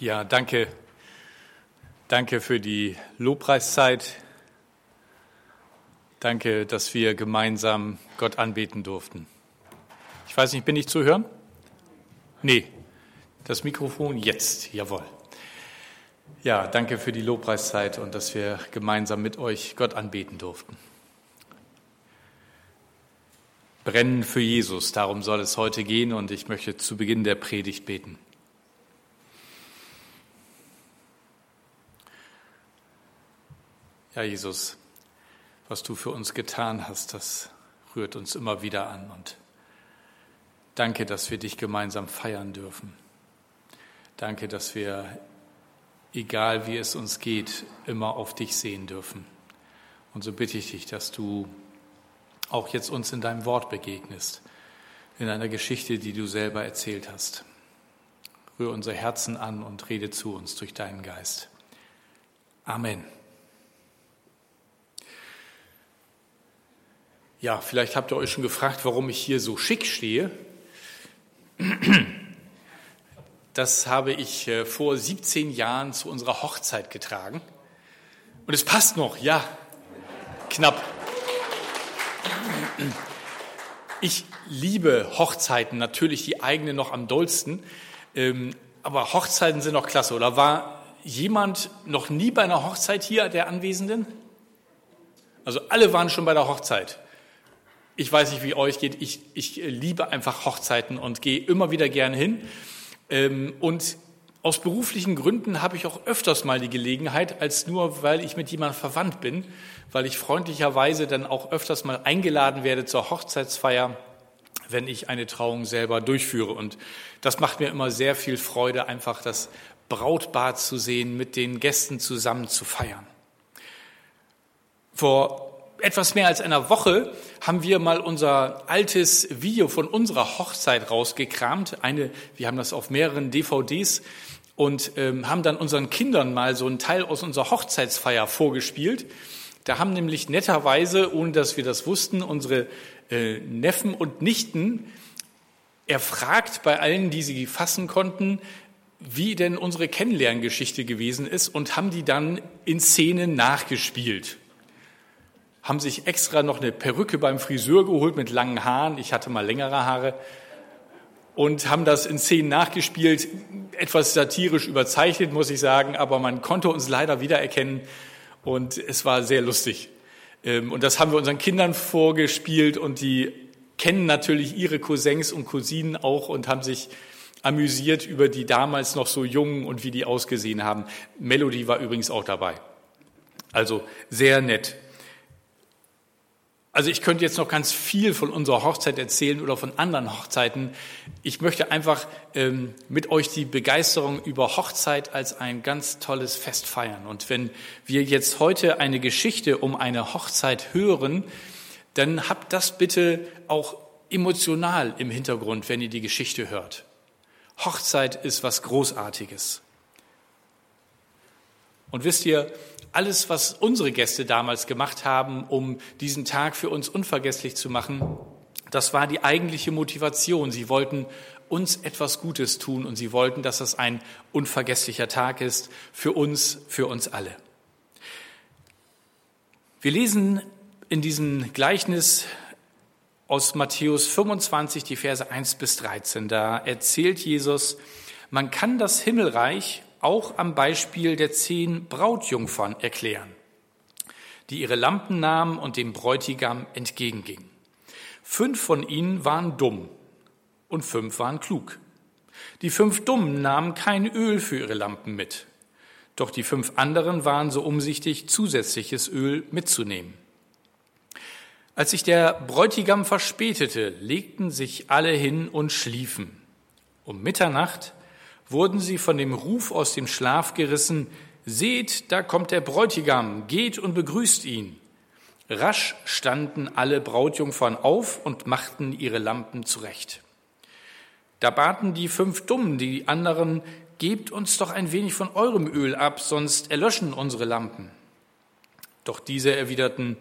Ja, danke. Danke für die Lobpreiszeit. Danke, dass wir gemeinsam Gott anbeten durften. Ich weiß nicht, bin ich zu hören? Nee. Das Mikrofon jetzt, jawohl. Ja, danke für die Lobpreiszeit und dass wir gemeinsam mit euch Gott anbeten durften. Brennen für Jesus, darum soll es heute gehen und ich möchte zu Beginn der Predigt beten. Ja, Jesus, was du für uns getan hast, das rührt uns immer wieder an. Und danke, dass wir dich gemeinsam feiern dürfen. Danke, dass wir, egal wie es uns geht, immer auf dich sehen dürfen. Und so bitte ich dich, dass du auch jetzt uns in deinem Wort begegnest, in einer Geschichte, die du selber erzählt hast. Rühre unser Herzen an und rede zu uns durch deinen Geist. Amen. Ja, vielleicht habt ihr euch schon gefragt, warum ich hier so schick stehe. Das habe ich äh, vor 17 Jahren zu unserer Hochzeit getragen. Und es passt noch, ja, knapp. Ich liebe Hochzeiten, natürlich die eigene noch am dollsten. Ähm, aber Hochzeiten sind noch klasse. Oder war jemand noch nie bei einer Hochzeit hier, der Anwesenden? Also alle waren schon bei der Hochzeit. Ich weiß nicht, wie euch geht. Ich, ich liebe einfach Hochzeiten und gehe immer wieder gerne hin. Ähm, und aus beruflichen Gründen habe ich auch öfters mal die Gelegenheit, als nur, weil ich mit jemandem verwandt bin, weil ich freundlicherweise dann auch öfters mal eingeladen werde zur Hochzeitsfeier, wenn ich eine Trauung selber durchführe. Und das macht mir immer sehr viel Freude, einfach das Brautbad zu sehen, mit den Gästen zusammen zu feiern. Vor etwas mehr als einer Woche haben wir mal unser altes Video von unserer Hochzeit rausgekramt. Eine, wir haben das auf mehreren DVDs und ähm, haben dann unseren Kindern mal so einen Teil aus unserer Hochzeitsfeier vorgespielt. Da haben nämlich netterweise, ohne dass wir das wussten, unsere äh, Neffen und Nichten erfragt bei allen, die sie fassen konnten, wie denn unsere Kennenlerngeschichte gewesen ist und haben die dann in Szenen nachgespielt haben sich extra noch eine Perücke beim Friseur geholt mit langen Haaren. Ich hatte mal längere Haare. Und haben das in Szenen nachgespielt, etwas satirisch überzeichnet, muss ich sagen, aber man konnte uns leider wiedererkennen und es war sehr lustig. Ähm, und das haben wir unseren Kindern vorgespielt und die kennen natürlich ihre Cousins und Cousinen auch und haben sich amüsiert über die damals noch so jungen und wie die ausgesehen haben. Melody war übrigens auch dabei. Also sehr nett. Also ich könnte jetzt noch ganz viel von unserer Hochzeit erzählen oder von anderen Hochzeiten. Ich möchte einfach ähm, mit euch die Begeisterung über Hochzeit als ein ganz tolles Fest feiern. Und wenn wir jetzt heute eine Geschichte um eine Hochzeit hören, dann habt das bitte auch emotional im Hintergrund, wenn ihr die Geschichte hört. Hochzeit ist was Großartiges. Und wisst ihr, alles, was unsere Gäste damals gemacht haben, um diesen Tag für uns unvergesslich zu machen, das war die eigentliche Motivation. Sie wollten uns etwas Gutes tun und sie wollten, dass das ein unvergesslicher Tag ist für uns, für uns alle. Wir lesen in diesem Gleichnis aus Matthäus 25 die Verse 1 bis 13. Da erzählt Jesus, man kann das Himmelreich auch am Beispiel der zehn Brautjungfern erklären, die ihre Lampen nahmen und dem Bräutigam entgegengingen. Fünf von ihnen waren dumm und fünf waren klug. Die fünf Dummen nahmen kein Öl für ihre Lampen mit, doch die fünf anderen waren so umsichtig, zusätzliches Öl mitzunehmen. Als sich der Bräutigam verspätete, legten sich alle hin und schliefen. Um Mitternacht wurden sie von dem Ruf aus dem Schlaf gerissen, Seht, da kommt der Bräutigam, geht und begrüßt ihn. Rasch standen alle Brautjungfern auf und machten ihre Lampen zurecht. Da baten die fünf Dummen die anderen, Gebt uns doch ein wenig von eurem Öl ab, sonst erlöschen unsere Lampen. Doch diese erwiderten,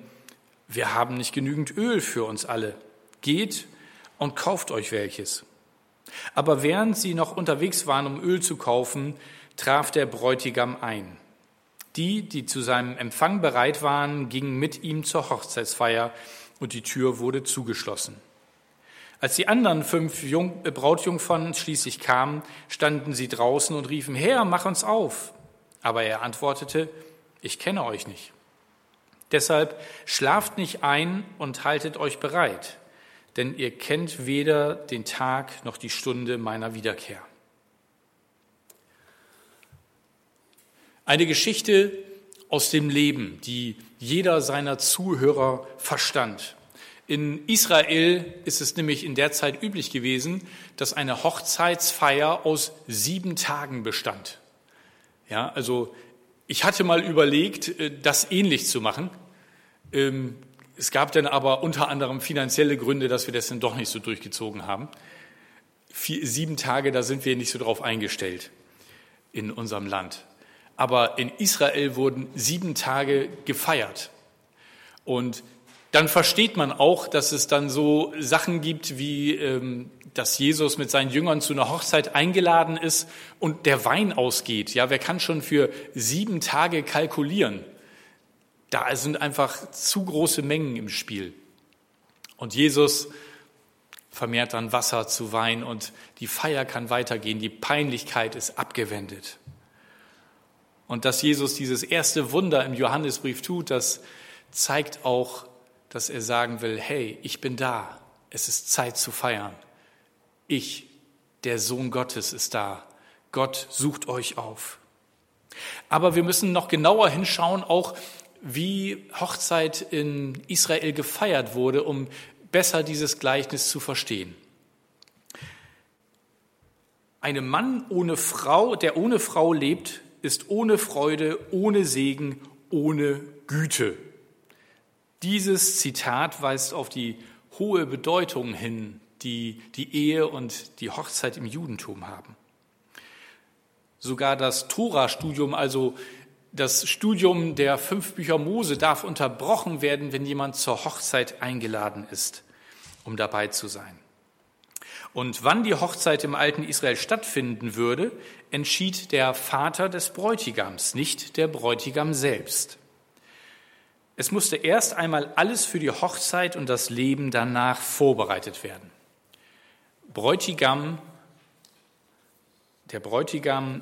wir haben nicht genügend Öl für uns alle. Geht und kauft euch welches. Aber während sie noch unterwegs waren, um Öl zu kaufen, traf der Bräutigam ein. Die, die zu seinem Empfang bereit waren, gingen mit ihm zur Hochzeitsfeier und die Tür wurde zugeschlossen. Als die anderen fünf Jung äh, Brautjungfern schließlich kamen, standen sie draußen und riefen, Herr, mach uns auf. Aber er antwortete, ich kenne euch nicht. Deshalb schlaft nicht ein und haltet euch bereit, denn ihr kennt weder den Tag noch die Stunde meiner Wiederkehr. Eine Geschichte aus dem Leben, die jeder seiner Zuhörer verstand. In Israel ist es nämlich in der Zeit üblich gewesen, dass eine Hochzeitsfeier aus sieben Tagen bestand. Ja, also ich hatte mal überlegt, äh, das ähnlich zu machen. Es gab dann aber unter anderem finanzielle Gründe, dass wir das dann doch nicht so durchgezogen haben. Vier, sieben Tage, da sind wir nicht so drauf eingestellt in unserem Land. Aber in Israel wurden sieben Tage gefeiert. Und dann versteht man auch, dass es dann so Sachen gibt wie, ähm, dass Jesus mit seinen Jüngern zu einer Hochzeit eingeladen ist und der Wein ausgeht. Ja, wer kann schon für sieben Tage kalkulieren? Da sind einfach zu große Mengen im Spiel. Und Jesus vermehrt dann Wasser zu Wein und die Feier kann weitergehen. Die Peinlichkeit ist abgewendet. Und dass Jesus dieses erste Wunder im Johannesbrief tut, das zeigt auch, dass er sagen will, hey, ich bin da, es ist Zeit zu feiern. Ich, der Sohn Gottes, ist da. Gott sucht euch auf. Aber wir müssen noch genauer hinschauen, auch wie Hochzeit in Israel gefeiert wurde, um besser dieses Gleichnis zu verstehen. Ein Mann ohne Frau, der ohne Frau lebt, ist ohne Freude, ohne Segen, ohne Güte. Dieses Zitat weist auf die hohe Bedeutung hin, die die Ehe und die Hochzeit im Judentum haben. Sogar das Tora-Studium, also das Studium der fünf Bücher Mose, darf unterbrochen werden, wenn jemand zur Hochzeit eingeladen ist, um dabei zu sein. Und wann die Hochzeit im alten Israel stattfinden würde, entschied der Vater des Bräutigams, nicht der Bräutigam selbst. Es musste erst einmal alles für die Hochzeit und das Leben danach vorbereitet werden. Bräutigam, der Bräutigam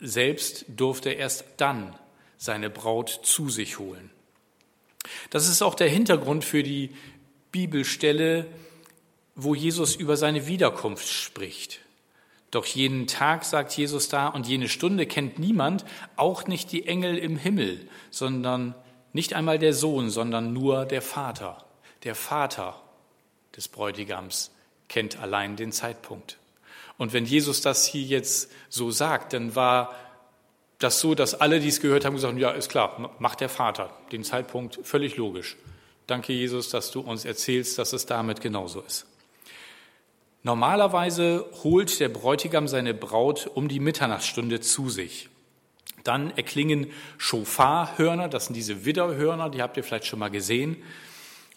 selbst durfte erst dann seine Braut zu sich holen. Das ist auch der Hintergrund für die Bibelstelle, wo Jesus über seine Wiederkunft spricht. Doch jenen Tag, sagt Jesus da, und jene Stunde kennt niemand, auch nicht die Engel im Himmel, sondern nicht einmal der Sohn, sondern nur der Vater. Der Vater des Bräutigams kennt allein den Zeitpunkt. Und wenn Jesus das hier jetzt so sagt, dann war das so, dass alle, die es gehört haben, gesagt haben, ja, ist klar, macht der Vater den Zeitpunkt völlig logisch. Danke, Jesus, dass du uns erzählst, dass es damit genauso ist. Normalerweise holt der Bräutigam seine Braut um die Mitternachtsstunde zu sich. Dann erklingen Schofarhörner, das sind diese Widderhörner, die habt ihr vielleicht schon mal gesehen.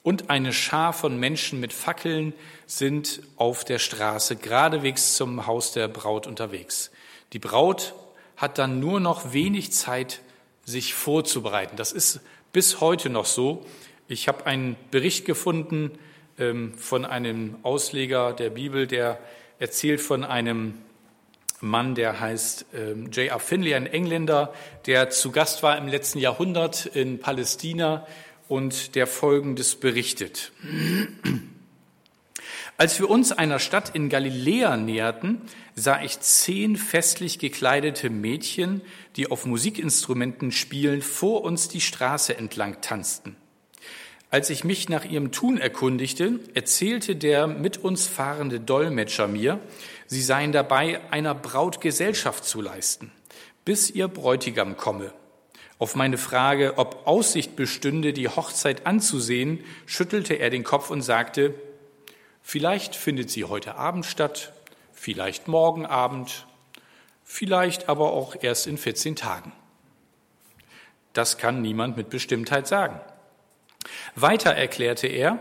Und eine Schar von Menschen mit Fackeln sind auf der Straße geradewegs zum Haus der Braut unterwegs. Die Braut hat dann nur noch wenig Zeit, sich vorzubereiten. Das ist bis heute noch so. Ich habe einen Bericht gefunden ähm, von einem Ausleger der Bibel, der erzählt von einem Mann, der heißt ähm, J.R. Finley, ein Engländer, der zu Gast war im letzten Jahrhundert in Palästina und der Folgendes berichtet. Als wir uns einer Stadt in Galiläa näherten, sah ich zehn festlich gekleidete Mädchen, die auf Musikinstrumenten spielen, vor uns die Straße entlang tanzten. Als ich mich nach ihrem Tun erkundigte, erzählte der mit uns fahrende Dolmetscher mir, sie seien dabei, einer Braut Gesellschaft zu leisten, bis ihr Bräutigam komme. Auf meine Frage, ob Aussicht bestünde, die Hochzeit anzusehen, schüttelte er den Kopf und sagte, vielleicht findet sie heute Abend statt, vielleicht morgen Abend, vielleicht aber auch erst in 14 Tagen. Das kann niemand mit Bestimmtheit sagen. Weiter erklärte er,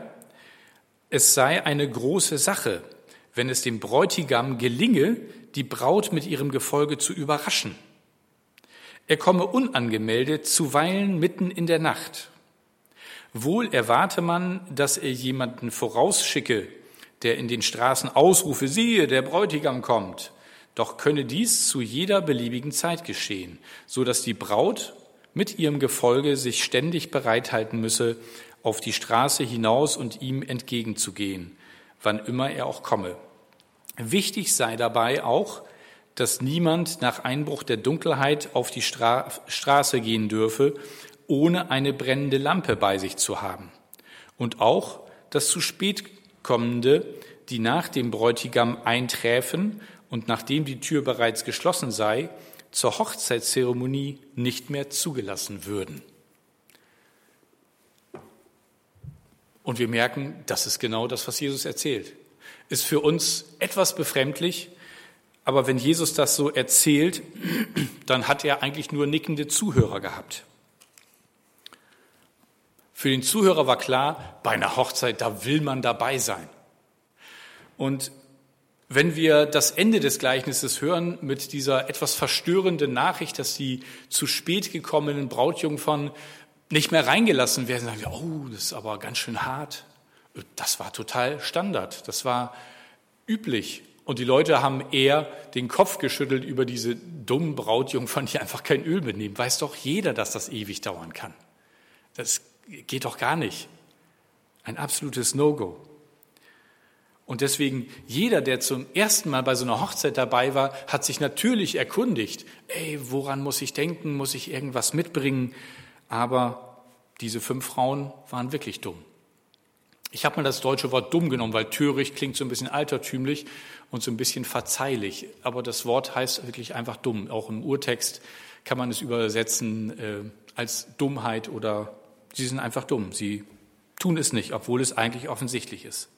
es sei eine große Sache, wenn es dem Bräutigam gelinge, die Braut mit ihrem Gefolge zu überraschen. Er komme unangemeldet, zuweilen mitten in der Nacht. Wohl erwarte man, dass er jemanden vorausschicke, der in den Straßen ausrufe, siehe, der Bräutigam kommt. Doch könne dies zu jeder beliebigen Zeit geschehen, so dass die Braut mit ihrem Gefolge sich ständig bereithalten müsse, auf die Straße hinaus und ihm entgegenzugehen, wann immer er auch komme. Wichtig sei dabei auch, dass niemand nach Einbruch der Dunkelheit auf die Stra Straße gehen dürfe, ohne eine brennende Lampe bei sich zu haben. Und auch, dass zu spät kommende, die nach dem Bräutigam einträfen und nachdem die Tür bereits geschlossen sei, zur Hochzeitszeremonie nicht mehr zugelassen würden. Und wir merken, das ist genau das, was Jesus erzählt. Ist für uns etwas befremdlich, aber wenn Jesus das so erzählt, dann hat er eigentlich nur nickende Zuhörer gehabt. Für den Zuhörer war klar, bei einer Hochzeit, da will man dabei sein. Und wenn wir das Ende des Gleichnisses hören mit dieser etwas verstörenden Nachricht, dass die zu spät gekommenen Brautjungfern nicht mehr reingelassen werden, sagen wir, oh, das ist aber ganz schön hart. Das war total Standard, das war üblich. Und die Leute haben eher den Kopf geschüttelt über diese dummen Brautjungfern, die einfach kein Öl mitnehmen. Weiß doch jeder, dass das ewig dauern kann. Das geht doch gar nicht. Ein absolutes No-Go. Und deswegen, jeder, der zum ersten Mal bei so einer Hochzeit dabei war, hat sich natürlich erkundigt, ey, woran muss ich denken, muss ich irgendwas mitbringen? Aber diese fünf Frauen waren wirklich dumm. Ich habe mal das deutsche Wort dumm genommen, weil töricht klingt so ein bisschen altertümlich und so ein bisschen verzeihlich. Aber das Wort heißt wirklich einfach dumm. Auch im Urtext kann man es übersetzen äh, als Dummheit oder sie sind einfach dumm. Sie tun es nicht, obwohl es eigentlich offensichtlich ist.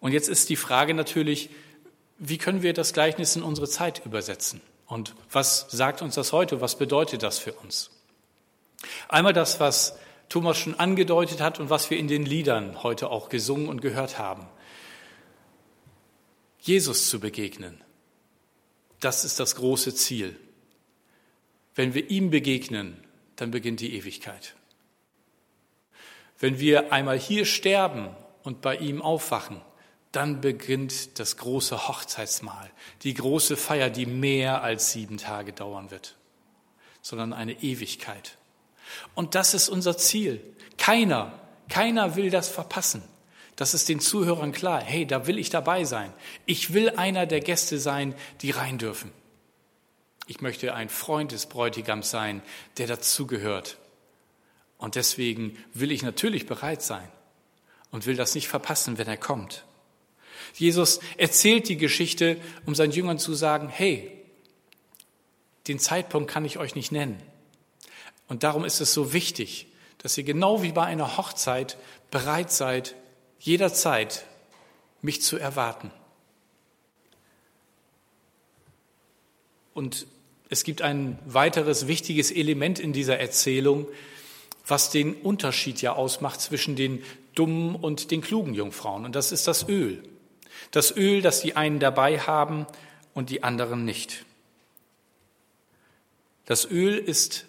Und jetzt ist die Frage natürlich, wie können wir das Gleichnis in unsere Zeit übersetzen? Und was sagt uns das heute? Was bedeutet das für uns? Einmal das, was Thomas schon angedeutet hat und was wir in den Liedern heute auch gesungen und gehört haben. Jesus zu begegnen, das ist das große Ziel. Wenn wir ihm begegnen, dann beginnt die Ewigkeit. Wenn wir einmal hier sterben und bei ihm aufwachen, dann beginnt das große Hochzeitsmahl, die große Feier, die mehr als sieben Tage dauern wird, sondern eine Ewigkeit. Und das ist unser Ziel. Keiner, keiner will das verpassen. Das ist den Zuhörern klar. Hey, da will ich dabei sein. Ich will einer der Gäste sein, die rein dürfen. Ich möchte ein Freund des Bräutigams sein, der dazugehört. Und deswegen will ich natürlich bereit sein und will das nicht verpassen, wenn er kommt. Jesus erzählt die Geschichte, um seinen Jüngern zu sagen, hey, den Zeitpunkt kann ich euch nicht nennen. Und darum ist es so wichtig, dass ihr genau wie bei einer Hochzeit bereit seid, jederzeit mich zu erwarten. Und es gibt ein weiteres wichtiges Element in dieser Erzählung, was den Unterschied ja ausmacht zwischen den dummen und den klugen Jungfrauen. Und das ist das Öl. Das Öl, das die einen dabei haben und die anderen nicht. Das Öl ist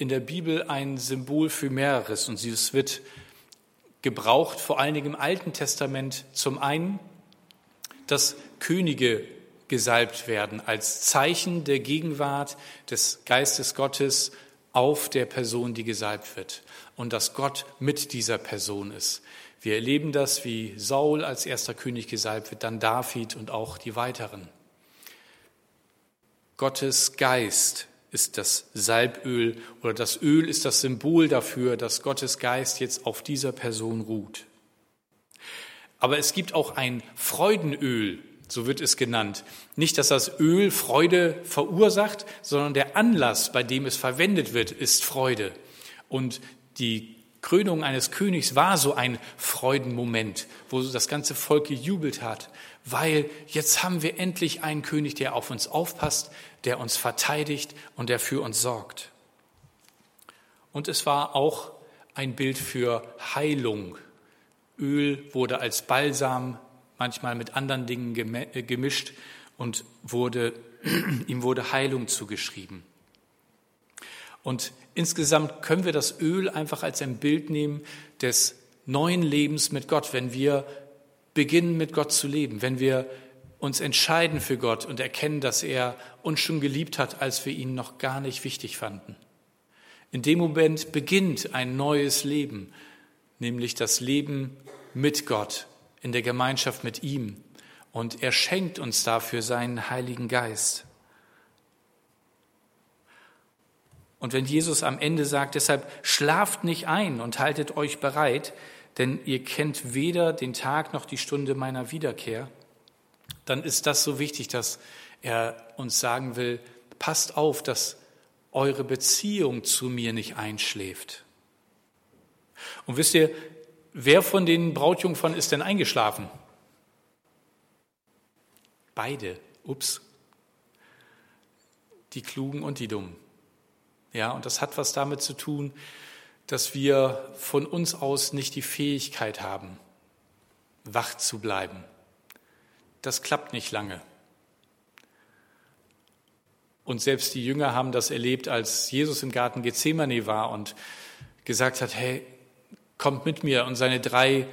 in der Bibel ein Symbol für mehreres und es wird gebraucht, vor allen Dingen im Alten Testament, zum einen, dass Könige gesalbt werden als Zeichen der Gegenwart des Geistes Gottes auf der Person, die gesalbt wird und dass Gott mit dieser Person ist. Wir erleben das, wie Saul als erster König gesalbt wird, dann David und auch die weiteren. Gottes Geist ist das Salböl oder das Öl ist das Symbol dafür, dass Gottes Geist jetzt auf dieser Person ruht. Aber es gibt auch ein Freudenöl, so wird es genannt. Nicht, dass das Öl Freude verursacht, sondern der Anlass, bei dem es verwendet wird, ist Freude. Und die Krönung eines Königs war so ein Freudenmoment, wo das ganze Volk gejubelt hat, weil jetzt haben wir endlich einen König, der auf uns aufpasst, der uns verteidigt und der für uns sorgt. Und es war auch ein Bild für Heilung. Öl wurde als Balsam manchmal mit anderen Dingen gemischt und wurde ihm wurde Heilung zugeschrieben. Und insgesamt können wir das Öl einfach als ein Bild nehmen des neuen Lebens mit Gott, wenn wir beginnen mit Gott zu leben, wenn wir uns entscheiden für Gott und erkennen, dass er uns schon geliebt hat, als wir ihn noch gar nicht wichtig fanden. In dem Moment beginnt ein neues Leben, nämlich das Leben mit Gott, in der Gemeinschaft mit ihm. Und er schenkt uns dafür seinen Heiligen Geist. Und wenn Jesus am Ende sagt, deshalb schlaft nicht ein und haltet euch bereit, denn ihr kennt weder den Tag noch die Stunde meiner Wiederkehr, dann ist das so wichtig, dass er uns sagen will, passt auf, dass eure Beziehung zu mir nicht einschläft. Und wisst ihr, wer von den Brautjungfern ist denn eingeschlafen? Beide. Ups. Die Klugen und die Dummen. Ja, und das hat was damit zu tun, dass wir von uns aus nicht die Fähigkeit haben, wach zu bleiben. Das klappt nicht lange. Und selbst die Jünger haben das erlebt, als Jesus im Garten Gethsemane war und gesagt hat, hey, kommt mit mir. Und seine drei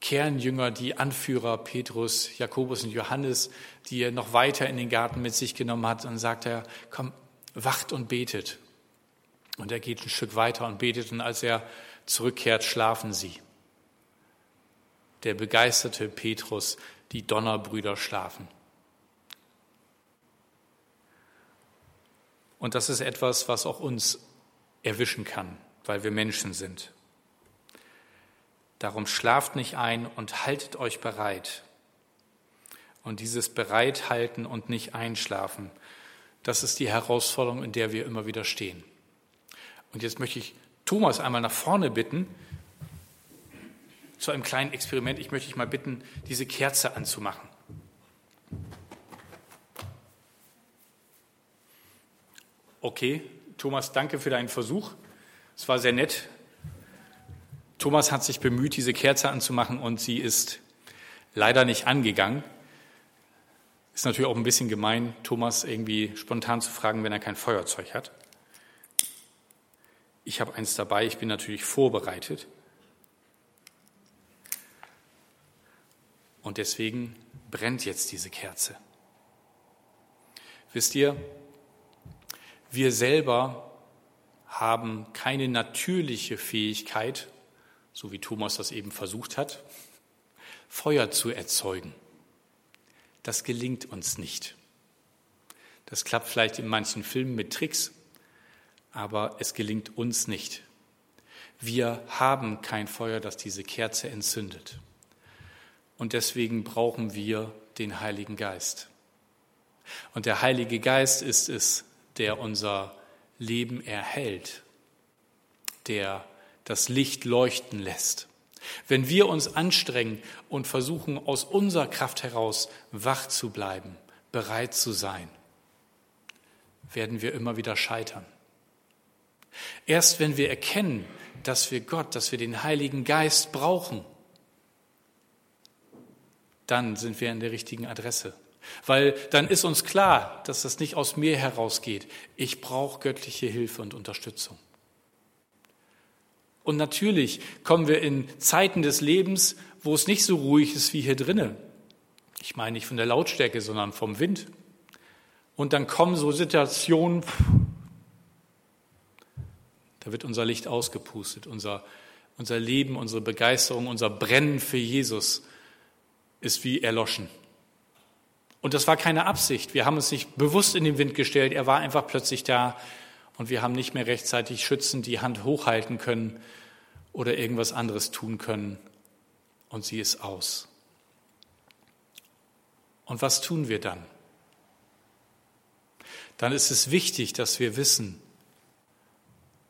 Kernjünger, die Anführer Petrus, Jakobus und Johannes, die er noch weiter in den Garten mit sich genommen hat, und sagt er, komm, wacht und betet. Und er geht ein Stück weiter und betet, und als er zurückkehrt, schlafen sie. Der begeisterte Petrus, die Donnerbrüder schlafen. Und das ist etwas, was auch uns erwischen kann, weil wir Menschen sind. Darum schlaft nicht ein und haltet euch bereit. Und dieses Bereithalten und nicht einschlafen, das ist die Herausforderung, in der wir immer wieder stehen. Und jetzt möchte ich Thomas einmal nach vorne bitten, zu einem kleinen Experiment. Ich möchte dich mal bitten, diese Kerze anzumachen. Okay, Thomas, danke für deinen Versuch. Es war sehr nett. Thomas hat sich bemüht, diese Kerze anzumachen und sie ist leider nicht angegangen. Ist natürlich auch ein bisschen gemein, Thomas irgendwie spontan zu fragen, wenn er kein Feuerzeug hat. Ich habe eins dabei, ich bin natürlich vorbereitet. Und deswegen brennt jetzt diese Kerze. Wisst ihr, wir selber haben keine natürliche Fähigkeit, so wie Thomas das eben versucht hat, Feuer zu erzeugen. Das gelingt uns nicht. Das klappt vielleicht in manchen Filmen mit Tricks, aber es gelingt uns nicht. Wir haben kein Feuer, das diese Kerze entzündet. Und deswegen brauchen wir den Heiligen Geist. Und der Heilige Geist ist es, der unser Leben erhält, der das Licht leuchten lässt. Wenn wir uns anstrengen und versuchen, aus unserer Kraft heraus wach zu bleiben, bereit zu sein, werden wir immer wieder scheitern. Erst wenn wir erkennen, dass wir Gott, dass wir den Heiligen Geist brauchen, dann sind wir an der richtigen Adresse. Weil dann ist uns klar, dass das nicht aus mir herausgeht. Ich brauche göttliche Hilfe und Unterstützung. Und natürlich kommen wir in Zeiten des Lebens, wo es nicht so ruhig ist wie hier drinnen. Ich meine nicht von der Lautstärke, sondern vom Wind. Und dann kommen so Situationen, da wird unser Licht ausgepustet, unser, unser Leben, unsere Begeisterung, unser Brennen für Jesus ist wie erloschen. Und das war keine Absicht. Wir haben uns nicht bewusst in den Wind gestellt. Er war einfach plötzlich da und wir haben nicht mehr rechtzeitig schützend die Hand hochhalten können oder irgendwas anderes tun können und sie ist aus. Und was tun wir dann? Dann ist es wichtig, dass wir wissen,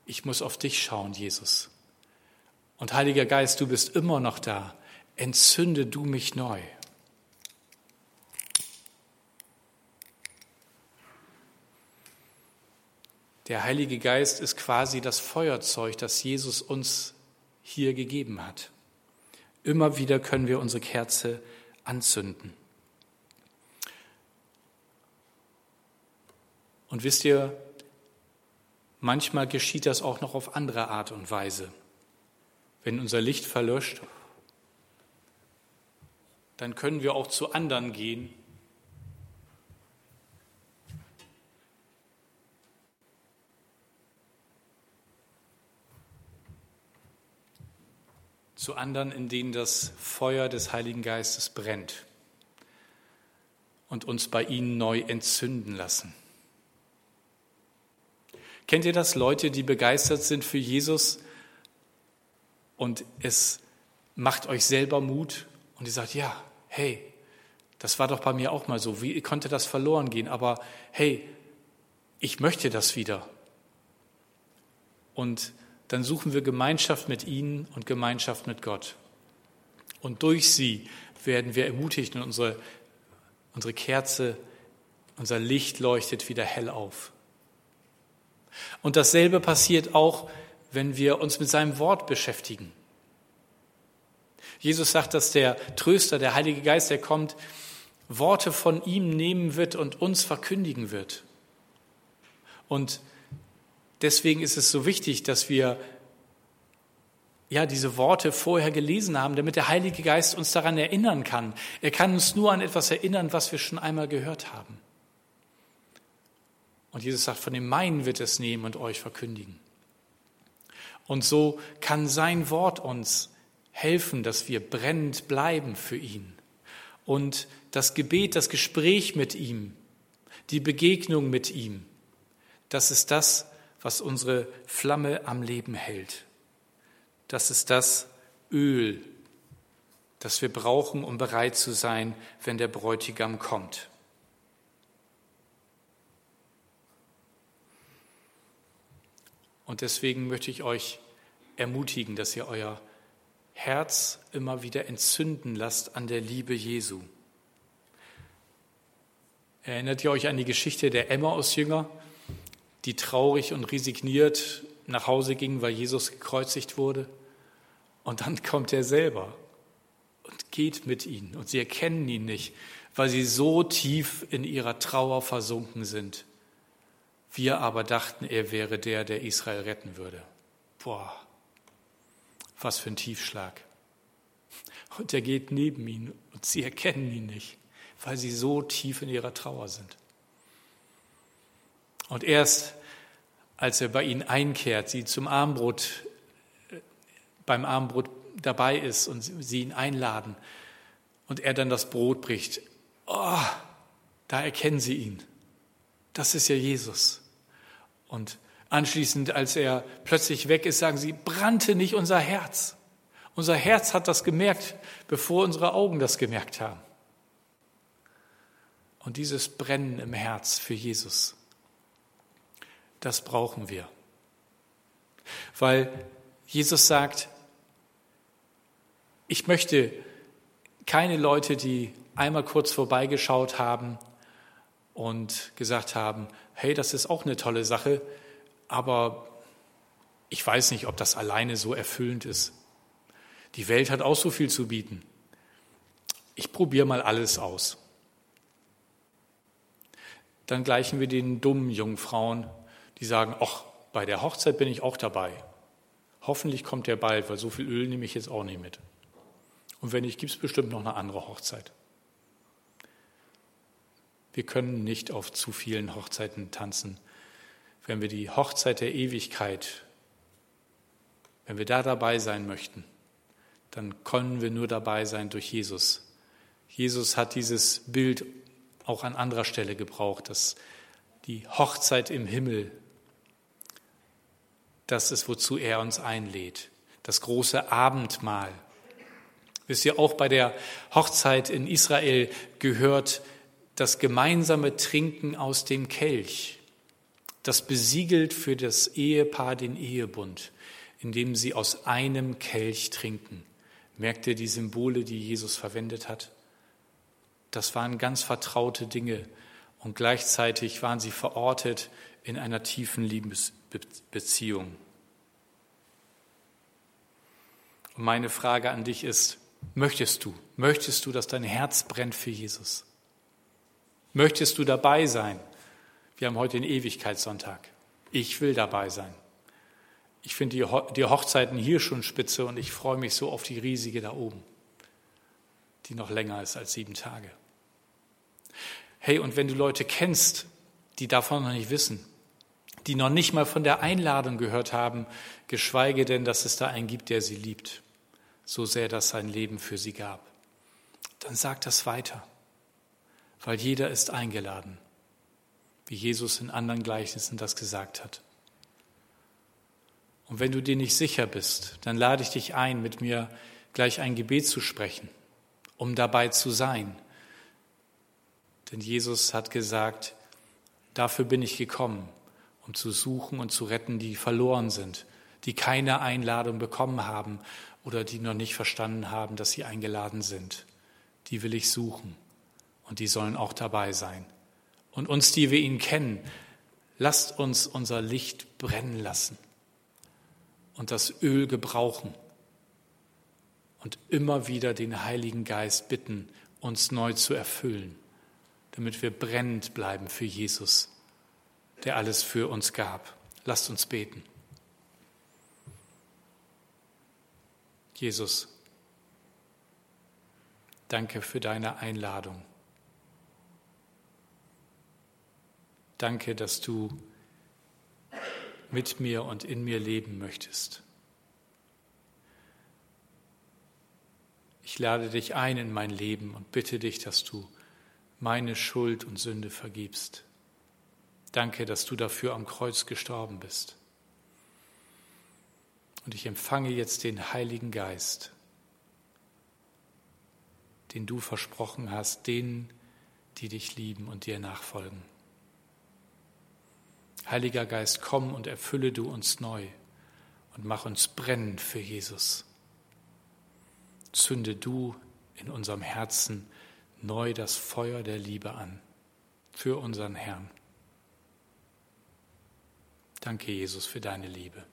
ich muss auf dich schauen, Jesus. Und Heiliger Geist, du bist immer noch da. Entzünde du mich neu. Der Heilige Geist ist quasi das Feuerzeug, das Jesus uns hier gegeben hat. Immer wieder können wir unsere Kerze anzünden. Und wisst ihr, manchmal geschieht das auch noch auf andere Art und Weise. Wenn unser Licht verlöscht, dann können wir auch zu anderen gehen zu anderen, in denen das Feuer des Heiligen Geistes brennt und uns bei ihnen neu entzünden lassen. Kennt ihr das? Leute, die begeistert sind für Jesus und es macht euch selber Mut und ihr sagt, ja, hey, das war doch bei mir auch mal so. Wie konnte das verloren gehen? Aber hey, ich möchte das wieder. Und dann suchen wir Gemeinschaft mit ihnen und Gemeinschaft mit Gott. Und durch sie werden wir ermutigt und unsere, unsere Kerze, unser Licht leuchtet wieder hell auf. Und dasselbe passiert auch, wenn wir uns mit seinem Wort beschäftigen. Jesus sagt, dass der Tröster, der Heilige Geist, der kommt, Worte von ihm nehmen wird und uns verkündigen wird. Und deswegen ist es so wichtig, dass wir ja, diese Worte vorher gelesen haben, damit der Heilige Geist uns daran erinnern kann. Er kann uns nur an etwas erinnern, was wir schon einmal gehört haben. Und Jesus sagt, von dem meinen wird es nehmen und euch verkündigen. Und so kann sein Wort uns helfen, dass wir brennend bleiben für ihn. Und das Gebet, das Gespräch mit ihm, die Begegnung mit ihm, das ist das, was unsere Flamme am Leben hält. Das ist das Öl, das wir brauchen, um bereit zu sein, wenn der Bräutigam kommt. Und deswegen möchte ich euch ermutigen, dass ihr euer Herz immer wieder entzünden lasst an der Liebe Jesu. Erinnert ihr euch an die Geschichte der Emmaus-Jünger? die traurig und resigniert nach Hause gingen, weil Jesus gekreuzigt wurde. Und dann kommt er selber und geht mit ihnen. Und sie erkennen ihn nicht, weil sie so tief in ihrer Trauer versunken sind. Wir aber dachten, er wäre der, der Israel retten würde. Boah, was für ein Tiefschlag. Und er geht neben ihnen und sie erkennen ihn nicht, weil sie so tief in ihrer Trauer sind. Und erst als er bei ihnen einkehrt, sie zum Armbrot, beim Armbrot dabei ist und sie ihn einladen und er dann das Brot bricht, oh, da erkennen sie ihn. Das ist ja Jesus. Und anschließend, als er plötzlich weg ist, sagen sie, brannte nicht unser Herz. Unser Herz hat das gemerkt, bevor unsere Augen das gemerkt haben. Und dieses Brennen im Herz für Jesus, das brauchen wir. Weil Jesus sagt, ich möchte keine Leute, die einmal kurz vorbeigeschaut haben und gesagt haben, hey, das ist auch eine tolle Sache, aber ich weiß nicht, ob das alleine so erfüllend ist. Die Welt hat auch so viel zu bieten. Ich probiere mal alles aus. Dann gleichen wir den dummen Jungfrauen, die sagen, ach, bei der Hochzeit bin ich auch dabei. Hoffentlich kommt der bald, weil so viel Öl nehme ich jetzt auch nicht mit. Und wenn nicht, gibt es bestimmt noch eine andere Hochzeit. Wir können nicht auf zu vielen Hochzeiten tanzen. Wenn wir die Hochzeit der Ewigkeit, wenn wir da dabei sein möchten, dann können wir nur dabei sein durch Jesus. Jesus hat dieses Bild auch an anderer Stelle gebraucht, dass die Hochzeit im Himmel das ist, wozu er uns einlädt. Das große Abendmahl. Wisst ihr, auch bei der Hochzeit in Israel gehört das gemeinsame Trinken aus dem Kelch. Das besiegelt für das Ehepaar den Ehebund, indem sie aus einem Kelch trinken. Merkt ihr die Symbole, die Jesus verwendet hat? Das waren ganz vertraute Dinge und gleichzeitig waren sie verortet in einer tiefen Liebesbeziehung. Und meine Frage an dich ist, möchtest du, möchtest du, dass dein Herz brennt für Jesus? Möchtest du dabei sein, Wir haben heute den Ewigkeitssonntag. Ich will dabei sein. Ich finde die, die Hochzeiten hier schon spitze und ich freue mich so auf die riesige da oben, die noch länger ist als sieben Tage. Hey, und wenn du Leute kennst, die davon noch nicht wissen, die noch nicht mal von der Einladung gehört haben, geschweige denn, dass es da einen gibt, der sie liebt, so sehr das sein Leben für sie gab. Dann sag das weiter, weil jeder ist eingeladen, wie Jesus in anderen Gleichnissen das gesagt hat. Und wenn du dir nicht sicher bist, dann lade ich dich ein, mit mir gleich ein Gebet zu sprechen, um dabei zu sein. Denn Jesus hat gesagt, dafür bin ich gekommen, um zu suchen und zu retten, die verloren sind, die keine Einladung bekommen haben oder die noch nicht verstanden haben, dass sie eingeladen sind. Die will ich suchen und die sollen auch dabei sein. Und uns, die wir ihn kennen, lasst uns unser Licht brennen lassen und das Öl gebrauchen und immer wieder den Heiligen Geist bitten, uns neu zu erfüllen, damit wir brennend bleiben für Jesus der alles für uns gab. Lasst uns beten. Jesus, danke für deine Einladung. Danke, dass du mit mir und in mir leben möchtest. Ich lade dich ein in mein Leben und bitte dich, dass du meine Schuld und Sünde vergibst. Danke, dass du dafür am Kreuz gestorben bist. Und ich empfange jetzt den Heiligen Geist, den du versprochen hast, denen, die dich lieben und dir nachfolgen. Heiliger Geist, komm und erfülle du uns neu und mach uns brennend für Jesus. Zünde du in unserem Herzen neu das Feuer der Liebe an für unseren Herrn. Danke, Jesus, für deine Liebe.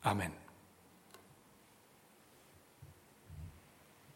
Amen.